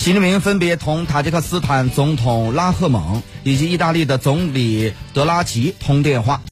习近平分别同塔吉克斯坦总统拉赫蒙以及意大利的总理德拉吉通电话。